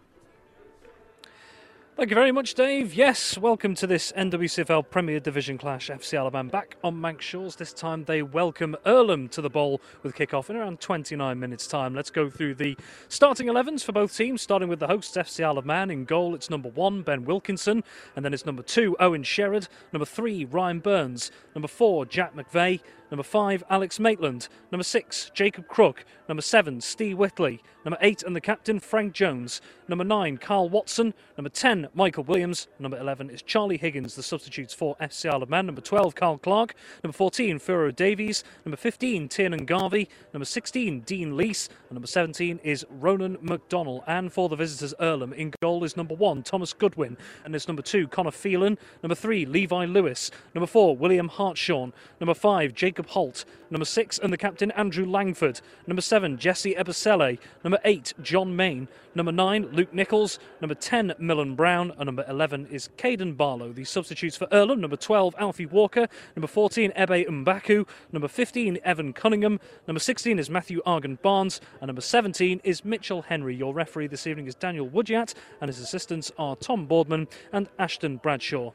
Thank you very much, Dave. Yes, welcome to this NWCFL Premier Division clash. FC Man back on Manx Shores. This time they welcome Irlam to the bowl with kick-off in around 29 minutes' time. Let's go through the starting 11s for both teams, starting with the hosts, FC Man. In goal, it's number one, Ben Wilkinson, and then it's number two, Owen Sherrod, number three, Ryan Burns, number four, Jack McVeigh, Number 5, Alex Maitland. Number 6, Jacob Crook. Number 7, Steve Whitley. Number 8, and the captain, Frank Jones. Number 9, Carl Watson. Number 10, Michael Williams. Number 11 is Charlie Higgins, the substitutes for FC Isle of Man. Number 12, Carl Clark. Number 14, Furo Davies. Number 15, Tiernan Garvey. Number 16, Dean Lease. And number 17 is Ronan McDonnell. And for the visitors, Irlam, in goal is number 1, Thomas Goodwin. And it's number 2, Connor Phelan. Number 3, Levi Lewis. Number 4, William Hartshawn. Number 5, Jacob Holt. Number 6, and the captain, Andrew Langford. Number 7, Jesse Ebasele. Number 8, John Main. Number 9, Luke Nichols. Number 10, Millen Brown. And number 11 is Caden Barlow. The substitutes for Irlam. Number 12, Alfie Walker. Number 14, Ebe Mbaku. Number 15, Evan Cunningham. Number 16 is Matthew Argan Barnes. And number 17 is Mitchell Henry. Your referee this evening is Daniel Woodyat. And his assistants are Tom Boardman and Ashton Bradshaw.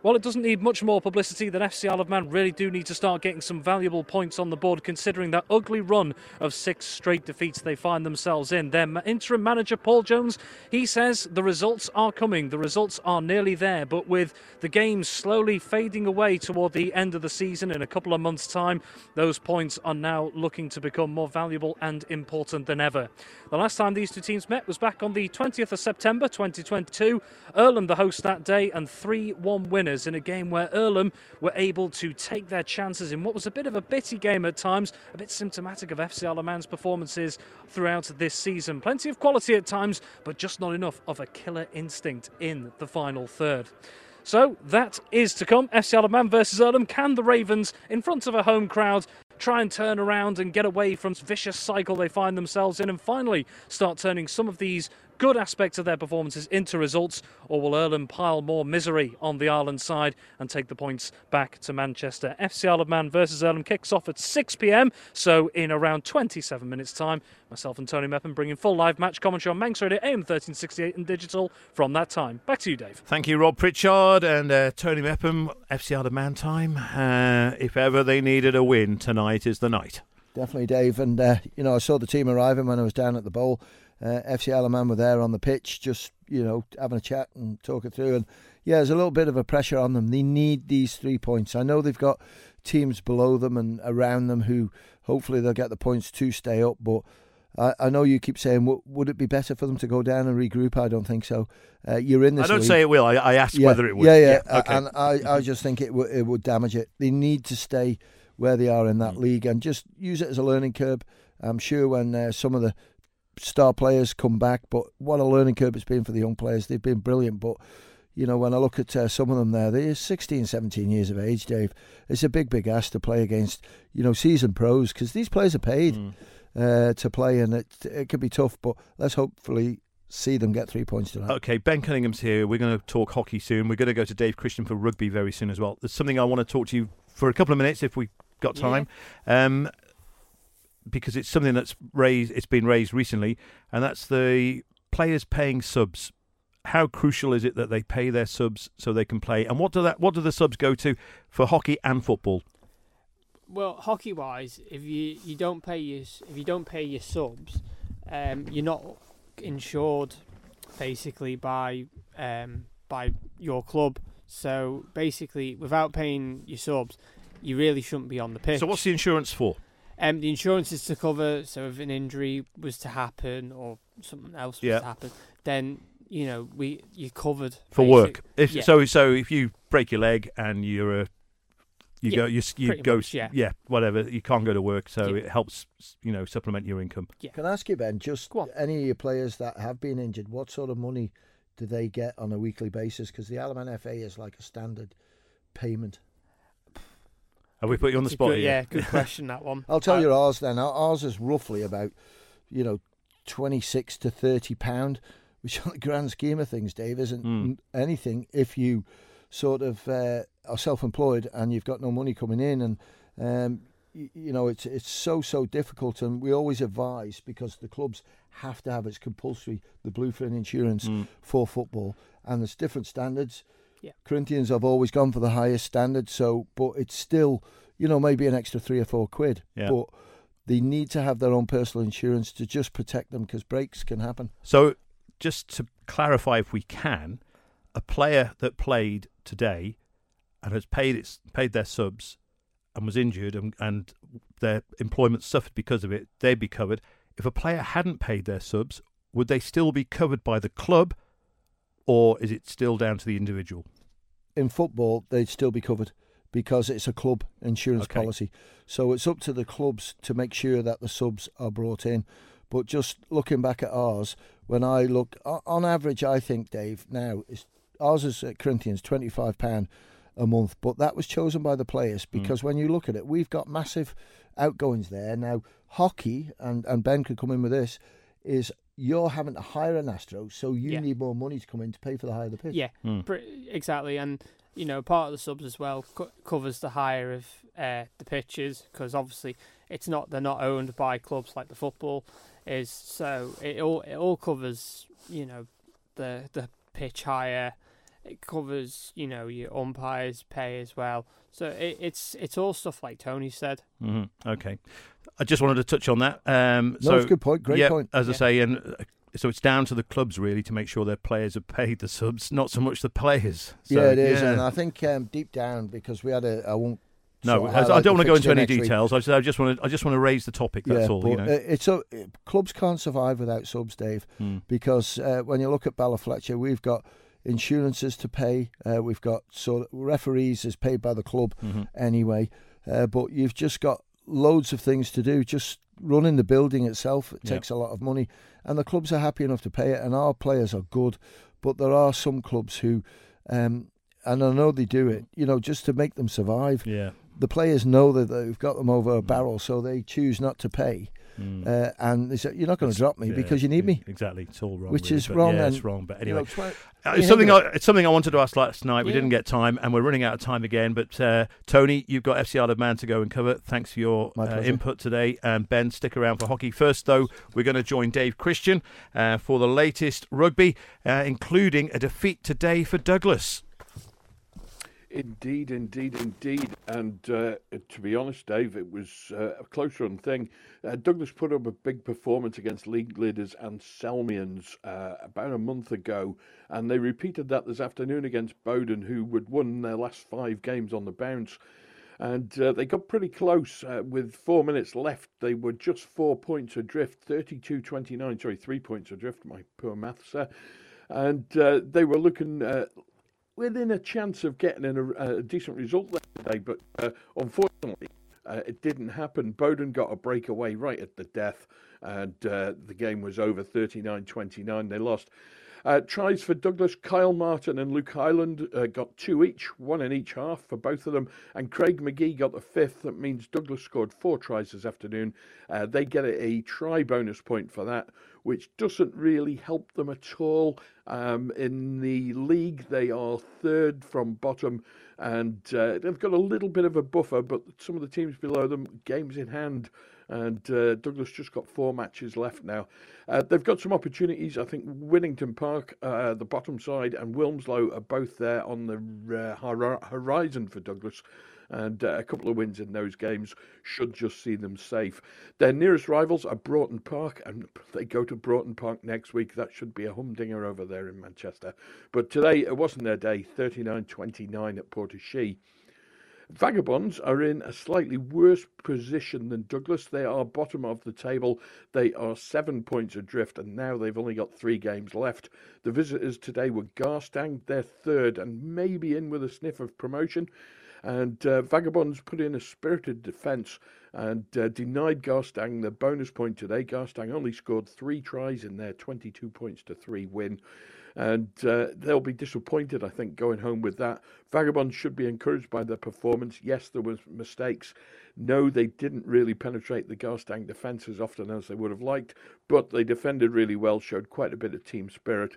Well, it doesn't need much more publicity than FC Isle of Man really do need to start getting some valuable points on the board, considering that ugly run of six straight defeats they find themselves in. Their interim manager, Paul Jones, he says the results are coming, the results are nearly there, but with the games slowly fading away toward the end of the season in a couple of months' time, those points are now looking to become more valuable and important than ever. The last time these two teams met was back on the 20th of September 2022. Irlam the host that day and 3 1 win winners in a game where Irlam were able to take their chances in what was a bit of a bitty game at times, a bit symptomatic of FC Isle of Man's performances throughout this season. Plenty of quality at times, but just not enough of a killer instinct in the final third. So that is to come. FC Isle of Man versus Irlam. Can the Ravens, in front of a home crowd, try and turn around and get away from this vicious cycle they find themselves in and finally start turning some of these good aspects of their performances into results, or will Irlam pile more misery on the Ireland side and take the points back to Manchester? FC Isle of Man versus Irlam kicks off at 6 pm, so in around 27 minutes' time. Myself and Tony Mepham bringing full live match commentary on Manx Radio AM 1368 and digital from that time. Back to you, Dave. Thank you, Rob Pritchard and uh, Tony Mepham. FC Isle of Man time. Uh, if ever they needed a win, tonight is the night. Definitely, Dave. And, uh, you know, I saw the team arriving when I was down at the bowl uh, FC Isle of Man were there on the pitch, just you know having a chat and talking through. And yeah, there's a little bit of a pressure on them. They need these three points. I know they've got teams below them and around them who hopefully they'll get the points to stay up, but. I, I know you keep saying, w- would it be better for them to go down and regroup? I don't think so. Uh, you're in this. I don't league. say it will. I, I asked yeah. whether it would. Yeah, yeah. yeah. Okay. And I, I just think it, w- it would damage it. They need to stay where they are in that mm. league and just use it as a learning curve. I'm sure when uh, some of the star players come back, but what a learning curve it's been for the young players. They've been brilliant, but you know, when I look at uh, some of them there, they're 16, 17 years of age, Dave. It's a big, big ask to play against, you know, seasoned pros because these players are paid mm. uh, to play and it, it could be tough, but let's hopefully see them get three points tonight. Okay, Ben Cunningham's here. We're going to talk hockey soon. We're going to go to Dave Christian for rugby very soon as well. There's something I want to talk to you for a couple of minutes if we've got time. Yeah. Um, because it's something that's raised. It's been raised recently, and that's the players paying subs. How crucial is it that they pay their subs so they can play? And what do that? What do the subs go to for hockey and football? Well, hockey wise, if you, you don't pay your if you don't pay your subs, um, you're not insured basically by um, by your club. So basically, without paying your subs, you really shouldn't be on the pitch. So what's the insurance for? Um, the insurance is to cover so if an injury was to happen or something else was Yeah. to happen, then you know we you're covered For basic- work. If yeah. so, so if you break your leg and you're a you Yeah, go you you go much, s- yeah. whatever you can't go to work so Yeah. it helps you know supplement your income. Can I ask you, Ben, just any of your players that have been injured, what sort of money do they get on a weekly basis? Because the Isle of Man FA is like a standard payment. Have we put you on the spot good- here? Yeah, good question that one. I'll tell Uh, you ours then. Ours is roughly about, you know, 26 to 30 pound, which on the grand scheme of things, Dave, isn't Mm. anything if you sort of uh, are self-employed and you've got no money coming in and um, you, you know it's it's so so difficult and we always advise because the clubs have to have it's compulsory the bluefin insurance Mm. for football and there's different standards Yeah. Corinthians have always gone for the highest standard so but it's still you know maybe an extra 3 or 4 quid Yeah. but they need to have their own personal insurance to just protect them because breaks can happen So, just to clarify, if we can, a player that played today and has paid its paid their subs and was injured and, and their employment suffered because of it, they'd be covered. If a player hadn't paid their subs, would they still be covered by the club, or is it still down to the individual? in football, they'd still be covered because it's a club insurance Okay. policy. So it's up to the clubs to make sure that the subs are brought in. But just looking back at ours, when I look on average, I think Dave now is ours is at Corinthians twenty five pound a month, but that was chosen by the players hmm. because when you look at it, we've got massive outgoings there now. Hockey and and Ben could come in with this is you're having to hire an Astro, so you Yeah. need more money to come in to pay for the hire of the pitch. Yeah, Mm. pre- exactly. And you know, part of the subs as well co- covers the hire of uh, the pitches because obviously it's not they're not owned by clubs like the football is. So it all it all covers you know the the pitch hire. It covers you know your umpires pay as well. So it, it's it's all stuff like Tony said. hmm Okay, I just wanted to touch on that. Um, No, so it's a good point. Great yeah, point. as I Yeah. say, and uh, so it's down to the clubs really to make sure their players are paid the subs, not so much the players. So, yeah, it is, yeah. and I think um, deep down because we had a, I won't. No, sort of I, I don't want to go into any details. I just, I just want to, I just want to raise the topic. That's yeah, all. but You know. uh, it's a clubs can't survive without subs, Dave, Hmm. because uh, when you look at Bella Fletcher, we've got insurances to pay. Uh, we've got so referees is paid by the club Mhm. anyway, uh, but you've just got loads of things to do. Just running the building itself it Yeah. takes a lot of money, and the clubs are happy enough to pay it, and our players are good, but there are some clubs who. Um, and I know they do it, you know, just to make them survive. Yeah. The players know that they've got them over a barrel, so they choose not to pay. Mm. Uh, and they say, "You're not going to drop me yeah, because you need me." Exactly. It's all wrong. Which really, is wrong Yeah, and, it's wrong. But You anyway, know, twi- Uh, it's something. I, it's something I wanted to ask last night. We Yeah. didn't get time, and we're running out of time again. But uh, Tony, you've got FC Isle of Man to go and cover. Thanks for your uh, input today. And Ben, stick around for hockey. First, though, we're going to join Dave Christian uh, for the latest rugby, uh, including a defeat today for Douglas. Indeed, indeed, indeed. And uh, to be honest, Dave, it was uh, a close run thing. Uh, Douglas put up a big performance against league leaders and Selmians uh, about a month ago, and they repeated that this afternoon against Bowdon, who had won their last five games on the bounce. And uh, they got pretty close uh, with four minutes left. They were just four points adrift, 32 29, sorry, three points adrift, my poor maths there. And uh, they were looking uh, within a chance of getting a, a decent result there today, but uh, unfortunately, uh, it didn't happen. Bowdon got a breakaway right at the death, and uh, the game was over 39 29. They lost. Uh, tries for Douglas, Kyle Martin and Luke Highland uh, got two each, one in each half for both of them, and Craig McGee got the fifth. That means Douglas scored four tries this afternoon. Uh, they get a try bonus point for that, which doesn't really help them at all. Um, in the league, they are third from bottom, and uh, they've got a little bit of a buffer, but some of the teams below them, games in hand. And uh, Douglas just got four matches left now. Uh, they've got some opportunities. I think Winnington Park, uh, the bottom side, and Wilmslow are both there on the uh, hor- horizon for Douglas. And uh, a couple of wins in those games should just see them safe. Their nearest rivals are Broughton Park, and they go to Broughton Park next week. That should be a humdinger over there in Manchester. But today it wasn't their day, 39 29 at Port-e-Chee. Vagabonds are in a slightly worse position than Douglas. They are bottom of the table. They are seven points adrift, and now they've only got three games left. The visitors today were Garstang, they're third, and maybe in with a sniff of promotion. And uh, Vagabonds put in a spirited defence and uh, denied Garstang the bonus point today. Garstang only scored three tries in their 22 points to three win and uh, they'll be disappointed, I think, going home with that. Vagabonds should be encouraged by their performance. Yes, there was mistakes. No, they didn't really penetrate the Garstang defence as often as they would have liked, but they defended really well, showed quite a bit of team spirit.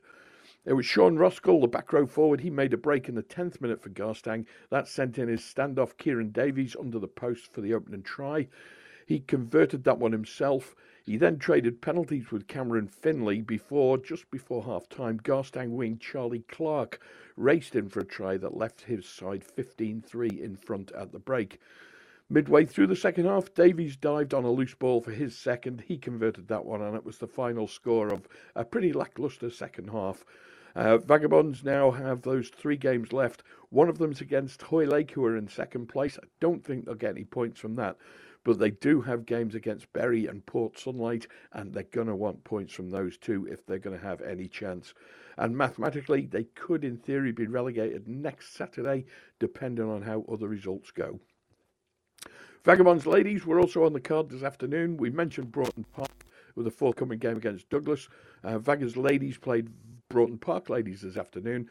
It was Sean Roskell, the back row forward. He made a break in the 10th minute for Garstang. That sent in his standoff Kieran Davies under the post for the opening try. He converted that one himself. He then traded penalties with Cameron Finley before, just before half time, Garstang wing Charlie Clark raced in for a try that left his side 15 3 in front at the break. Midway through the second half, Davies dived on a loose ball for his second. He converted that one, and it was the final score of a pretty lacklustre second half. Uh, Vagabonds now have those three games left. One of them's against Hoylake, who are in second place. I don't think they'll get any points from that but they do have games against Bury and Port Sunlight, and they're going to want points from those two if they're going to have any chance. And mathematically, they could, in theory, be relegated next Saturday, depending on how other results go. Vagabonds ladies were also on the card this afternoon. We mentioned Broughton Park with a forthcoming game against Douglas. Uh, Vagabonds ladies played Broughton Park ladies this afternoon.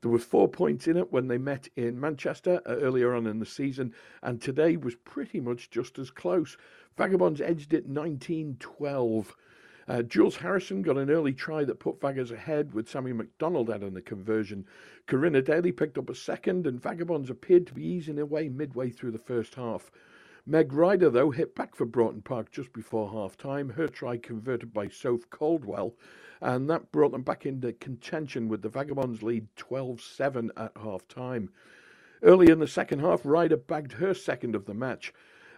There were four points in it when they met in Manchester uh, earlier on in the season, and today was pretty much just as close. Vagabonds edged it 19-12. Uh, Jules Harrison got an early try that put Vaggers ahead with Sammy McDonald adding the conversion. Corinna Daly picked up a second, and Vagabonds appeared to be easing away midway through the first half. Meg Ryder, though, hit back for Broughton Park just before half time. Her try converted by Soph Caldwell, and that brought them back into contention with the Vagabonds lead 12 7 at half time. Early in the second half, Ryder bagged her second of the match.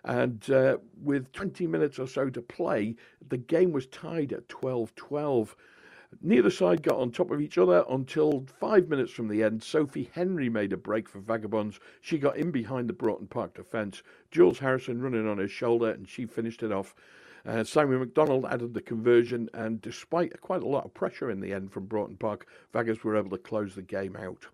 And uh, with 20 minutes or so to play, the game was tied at 12 12. Neither side got on top of each other until five minutes from the end. Sophie Henry made a break for Vagabonds. She got in behind the Broughton Park defence. Jules Harrison running on his shoulder, and she finished it off. Uh, Simon McDonald added the conversion, and despite quite a lot of pressure in the end from Broughton Park, Vaggers were able to close the game out.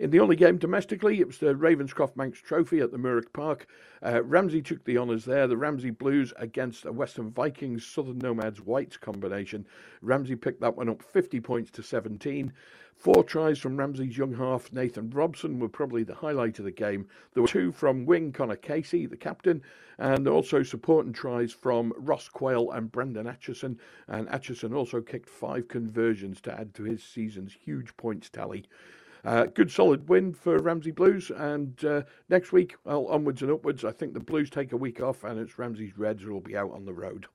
In the only game domestically, it was the Ravenscroft Manx Trophy at the Mooragh Park. Uh, Ramsey took the honours there. The Ramsey Blues against the Western Vikings Southern Nomads Whites combination. Ramsey picked that one up 50 points to 17. Four tries from Ramsey's young half, Nathan Robson, were probably the highlight of the game. There were two from wing Connor Casey, the captain, and also supporting tries from Ross Quayle and Brendan Atchison. And Atchison also kicked five conversions to add to his season's huge points tally. Uh, good solid win for Ramsey Blues, and uh, next week, well, onwards and upwards. I think the Blues take a week off, and it's Ramsey's Reds who will be out on the road.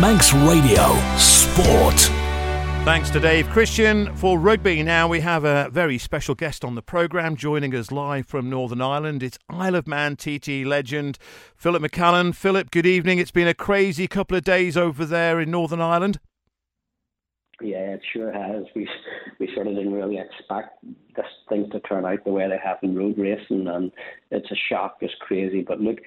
Manx Radio Sport. Thanks to Dave Christian for rugby. Now we have a very special guest on the programme joining us live from Northern Ireland. It's Isle of Man TT legend Philip McCallen. Philip, good evening. It's been a crazy couple of days over there in Northern Ireland. Yeah, it sure has. We we sort of didn't really expect this thing to turn out the way they have in road racing, and it's a shock. It's crazy, but look,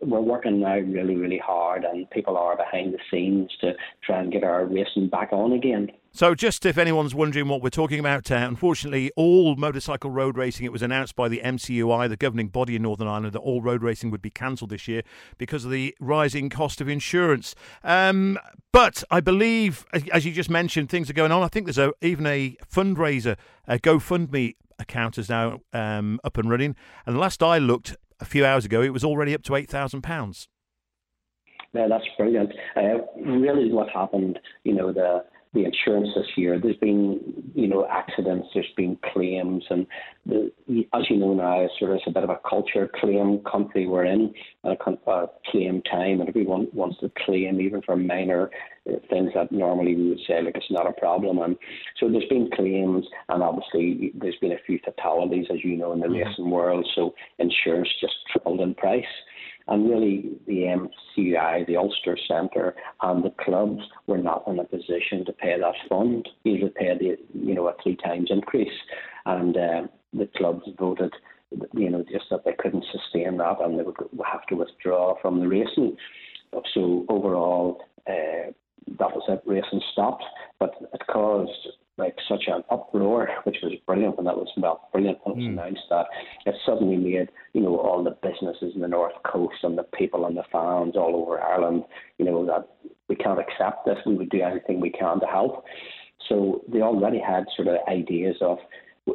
we're working now really, really hard, and people are behind the scenes to try and get our racing back on again. So, just if anyone's wondering what we're talking about, uh, unfortunately, all motorcycle road racing, it was announced by the MCUI, the governing body in Northern Ireland, that all road racing would be cancelled this year because of the rising cost of insurance. Um, but I believe, as you just mentioned, things are going on. I think there's a, even a fundraiser, a GoFundMe account is now um, up and running. And the last I looked a few hours ago, it was already up to £8,000. Yeah, that's brilliant. Uh, really, what happened, you know, the the insurance this year. There's been, you know, accidents. There's been claims, and the, as you know now, sort of it's a bit of a culture claim country we're in, and a, a claim time, and everyone wants to claim even for minor uh, things that normally we would say like it's not a problem. And so there's been claims, and obviously there's been a few fatalities, as you know, in the mm-hmm. racing world. So insurance just tripled in price. And really, the MCI, the Ulster Centre, and the clubs were not in a position to pay that fund, either pay the, you know, a three times increase. And uh, the clubs voted, you know, just that they couldn't sustain that and they would have to withdraw from the racing. So overall, uh, that was it. Racing stopped, but it caused like such an uproar, which was brilliant when that was well brilliant when it was mm. announced that it suddenly made you know all the businesses in the north coast and the people and the fans all over Ireland, you know that we can't accept this. We would do anything we can to help. So they already had sort of ideas of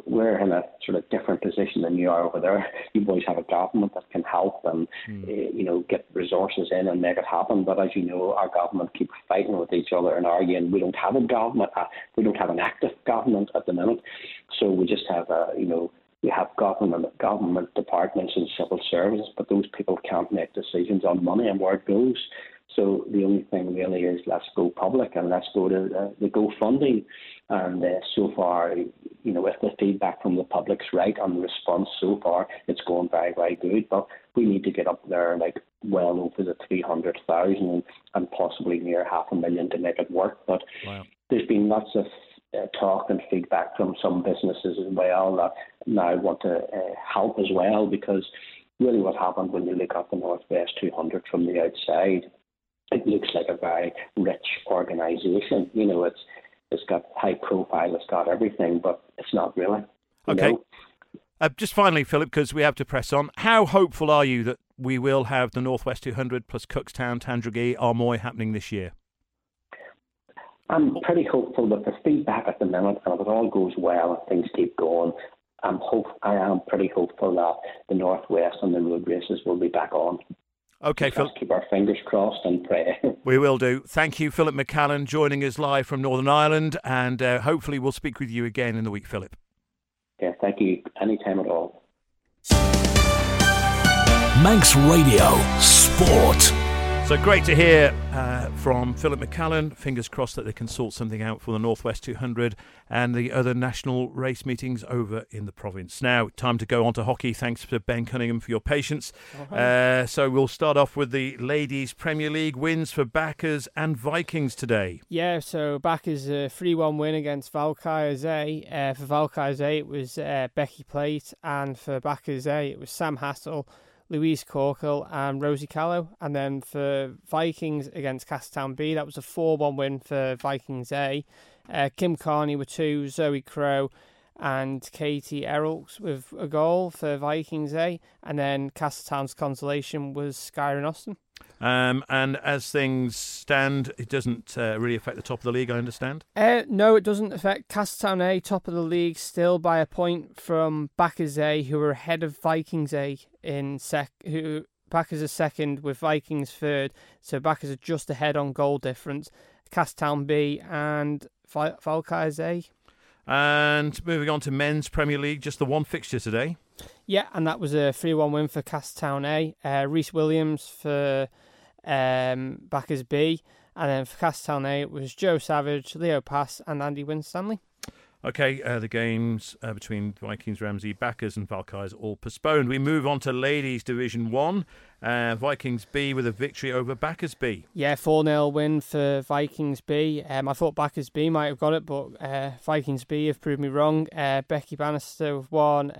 we're in a sort of different position than you are over there. You boys have a government that can help and mm. uh, you know get resources in and make it happen. But as you know, our government keep fighting with each other and arguing. We don't have a government. Uh, we don't have an active government at the minute. So we just have a you know we have government government departments and civil services, but those people can't make decisions on money and where it goes. So the only thing really is let's go public and let's go to the, the GoFundMe. And uh, so far, you know, if the feedback from the public's right on the response so far, it's going very, very good. But we need to get up there like well over the 300,000 and possibly near half a million to make it work. But wow. there's been lots of uh, talk and feedback from some businesses as well that now want to uh, help as well because really what happened when you look at the Northwest 200 from the outside it looks like a very rich organisation. You know, it's it's got high profile, it's got everything, but it's not really. Okay. Uh, just finally, Philip, because we have to press on. How hopeful are you that we will have the Northwest 200 plus Cookstown, Tandragee, Armoy happening this year? I'm pretty hopeful that the feedback at the minute, and if it all goes well and things keep going, I'm hope I am pretty hopeful that the Northwest and the road races will be back on. Okay, Phil. Keep our fingers crossed and pray. we will do. Thank you, Philip McCallen, joining us live from Northern Ireland, and uh, hopefully we'll speak with you again in the week, Philip. Yeah, thank you. Anytime at all. Manx Radio Sport. So great to hear uh, from Philip McCallen. Fingers crossed that they can sort something out for the Northwest 200 and the other national race meetings over in the province. Now, time to go on to hockey. Thanks to Ben Cunningham for your patience. Uh, so we'll start off with the Ladies Premier League wins for Bacchus and Vikings today. Yeah, so Bacchus a 3 1 win against Valkyries A. Uh, for Valkyries A, it was uh, Becky Plate, and for Bacchus A, it was Sam Hassel. Louise Corkle and Rosie Callow. And then for Vikings against Castletown B, that was a 4 1 win for Vikings A. Uh, Kim Carney with two, Zoe Crow and Katie Errolks with a goal for Vikings A. And then Castletown's consolation was Skyron Austin. Um, and as things stand, it doesn't uh, really affect the top of the league, I understand? Uh, no, it doesn't affect Castletown A, top of the league, still by a point from Bacchus A, who are ahead of Vikings A in sec. Who Bacchus are second with Vikings third, so Bacchus are just ahead on goal difference. Castletown B and Valkyries A. And moving on to men's Premier League, just the one fixture today. Yeah, and that was a 3 1 win for Castletown A. Uh, Reese Williams for um, Bacchus B. And then for Castletown A, it was Joe Savage, Leo Pass, and Andy Winstanley. Okay, uh, the games uh, between Vikings, Ramsey, Bacchus, and Valkyries all postponed. We move on to Ladies Division 1. Uh, Vikings B with a victory over Bacchus B. Yeah, 4 0 win for Vikings B. Um, I thought Bacchus B might have got it, but uh, Vikings B have proved me wrong. Uh, Becky Bannister with one,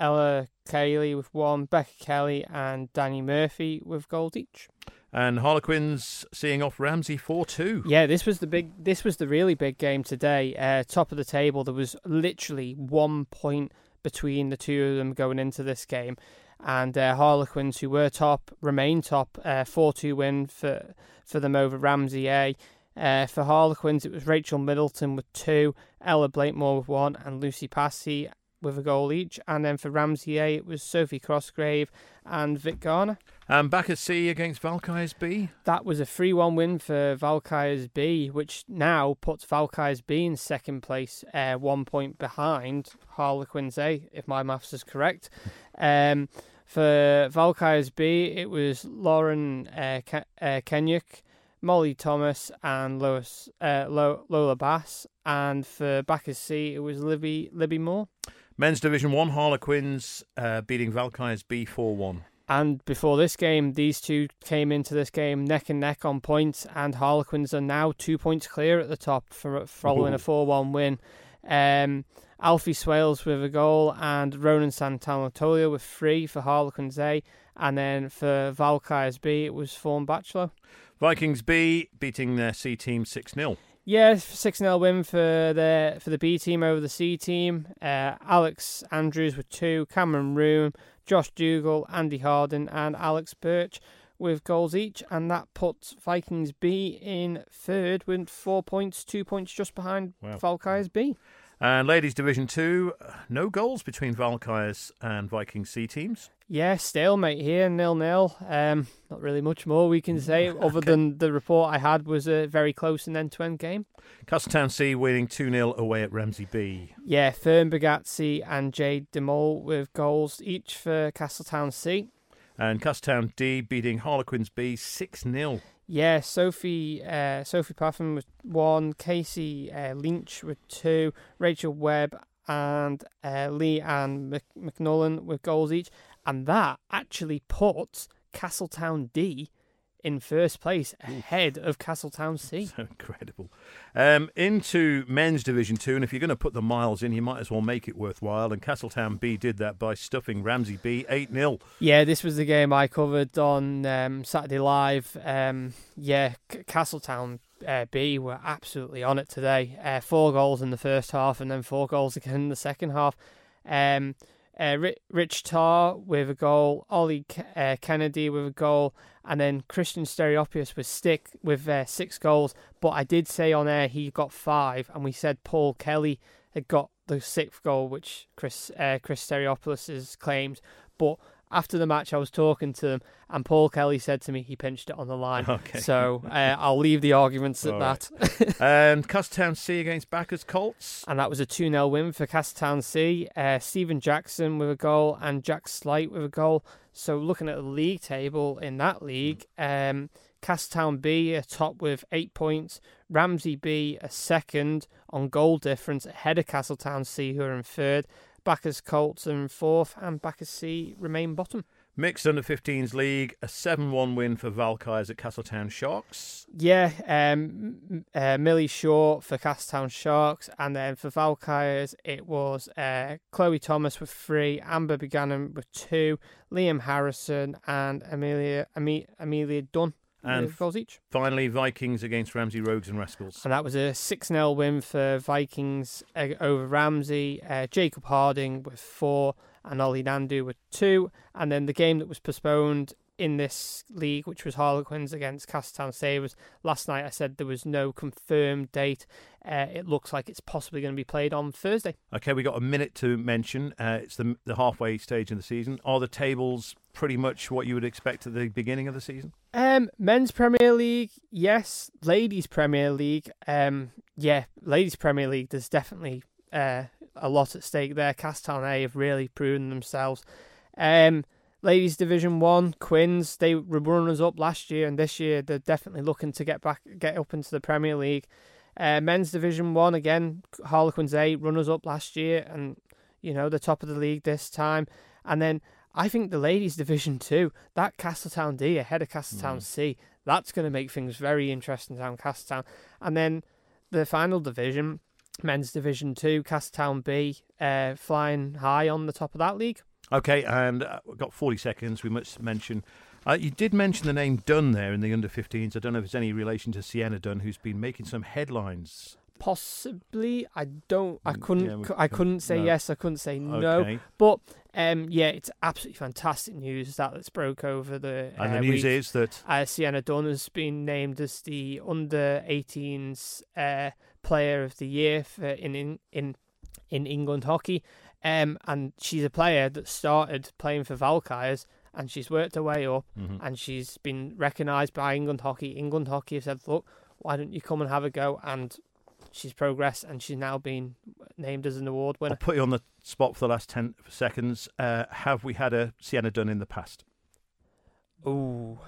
Ella Cayley with one, Becca Kelly, and Danny Murphy with gold each and Harlequins seeing off Ramsey four two. Yeah, this was the big. This was the really big game today. Uh, top of the table, there was literally one point between the two of them going into this game, and uh, Harlequins, who were top, remain top. Uh, four two win for for them over Ramsey A. Uh, for Harlequins, it was Rachel Middleton with two, Ella Blakemore with one, and Lucy Passy with a goal each, and then for Ramsey A, it was Sophie Crossgrave and Vic Garner. And Bacchus C against Valkyries B. That was a 3 1 win for Valkyries B, which now puts Valkyries B in second place, uh, one point behind Harlequins A, if my maths is correct. Um, for Valkyries B, it was Lauren uh, Ke- uh, Kenyuk, Molly Thomas, and Lois, uh, Lo- Lola Bass. And for Bacchus C, it was Libby, Libby Moore. Men's Division 1, Harlequins uh, beating Valkyries B 4 1. And before this game, these two came into this game neck and neck on points, and Harlequins are now two points clear at the top for following a 4 1 win. Um, Alfie Swales with a goal, and Ronan Santanatolia with three for Harlequins A. And then for Valkyries B, it was Fawn Bachelor. Vikings B beating their C team 6 0. Yeah, six 0 win for the for the B team over the C team. Uh, Alex Andrews with two, Cameron Room, Josh Dougal, Andy Harden, and Alex Birch with goals each, and that puts Vikings B in third with four points, two points just behind Wow. Valkyries B. And Ladies Division 2, uh, no goals between Valkyries and Viking C teams. Yeah, stalemate here, nil nil. Um, not really much more we can say other than the report I had was a very close and end to end game. Castletown C winning 2 0 away at Ramsey B. Yeah, Fern Bagazzi and Jade Demol with goals each for Castletown C. And Castletown D beating Harlequins B 6 0. Yeah, Sophie uh, Sophie Puffin with one, Casey uh, Lynch with two, Rachel Webb and uh, Lee and Mc- McNullen with goals each, and that actually puts Castletown D in first place ahead of Castletown C. So incredible. Um, into men's Division 2, and if you're going to put the miles in, you might as well make it worthwhile. And Castletown B did that by stuffing Ramsey B 8 0. Yeah, this was the game I covered on um, Saturday Live. Um, yeah, C- Castletown uh, B were absolutely on it today. Uh, four goals in the first half and then four goals again in the second half. Um, uh, Rich Tarr with a goal, Ollie uh, Kennedy with a goal, and then Christian Stereopius with stick with uh, six goals. But I did say on air he got five, and we said Paul Kelly had got the sixth goal, which Chris uh, Chris Stereopoulos has claimed. But after the match, I was talking to them, and Paul Kelly said to me he pinched it on the line. Okay. So uh, I'll leave the arguments at All that. right. and Castletown C against Bacchus Colts. and that was a 2 0 win for Castletown C. Uh, Stephen Jackson with a goal and Jack Slight with a goal. So looking at the league table in that league, um, Castletown B are top with eight points, Ramsey B a second on goal difference ahead of Castletown C, who are in third. Bacchus Colts are in fourth, and Bacchus C remain bottom. Mixed under 15s league, a 7 1 win for Valkyries at Castletown Sharks. Yeah, um, uh, Millie Shaw for Castletown Sharks, and then for Valkyries it was uh, Chloe Thomas with three, Amber Buchanan with two, Liam Harrison and Amelia Ame- Amelia Dunn And with goals each. finally, Vikings against Ramsey Rogues and Rascals. And that was a 6 0 win for Vikings uh, over Ramsey. Uh, Jacob Harding with four, and Ollie Nandu with two. And then the game that was postponed in this league, which was Harlequins against Castletown Sabres. Last night I said there was no confirmed date. Uh, it looks like it's possibly going to be played on Thursday. Okay, we got a minute to mention. Uh, it's the, the halfway stage in the season. Are the tables pretty much what you would expect at the beginning of the season? Um, men's Premier League, yes. Ladies Premier League, um, yeah. Ladies Premier League, there's definitely uh, a lot at stake there. Castown A have really proven themselves. Um, ladies Division One, Quins, they were runners up last year, and this year they're definitely looking to get back, get up into the Premier League. Uh, men's Division One again, Harlequins A runners up last year, and you know the top of the league this time. And then I think the ladies division two, that Castletown D ahead of Castletown C, that's going to make things very interesting down Castletown. And then the final division, men's division two, Castletown B, uh, flying high on the top of that league. Okay, and uh, we've got 40 seconds. We must mention. Uh, you did mention the name Dunn there in the under 15s. I don't know if it's any relation to Sienna Dunn, who's been making some headlines. Possibly, I don't, I Mm, couldn't, yeah, I couldn't- couldn't say no. yes, I couldn't say no. Okay. But um, yeah, it's absolutely fantastic news that that's broke over the. And the uh, news week. is that uh, Sienna Dunn has been named as the under 18s uh, player of the year for in in in, in England hockey. Um, and she's a player that started playing for Valkyries and she's worked her way up Mhm. and she's been recognised by England Hockey. England Hockey have said, look, why don't you come and have a go? And she's progressed and she's now been named as an award winner. I'll put you on the spot for the last 10 seconds. Uh, have we had a Sienna Dunn in the past? Ooh,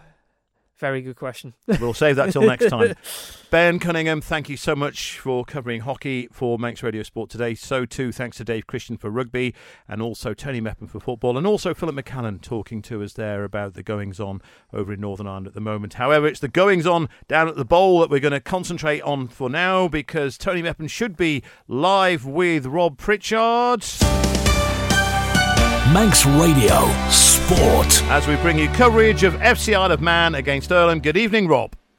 very good question. We'll save that till next time. Ben Cunningham, thank you so much for covering hockey for Manx Radio Sport today. So too, thanks to Dave Christian for rugby, and also Tony Mepham for football, and also Philip McCallen talking to us there about the goings on over in Northern Ireland at the moment. However, it's the goings on down at the bowl that we're going to concentrate on for now because Tony Mepham should be live with Rob Pritchard. Manx Radio Sport. as we bring you coverage of FC Isle of Man against Irlam. Good evening, Rob.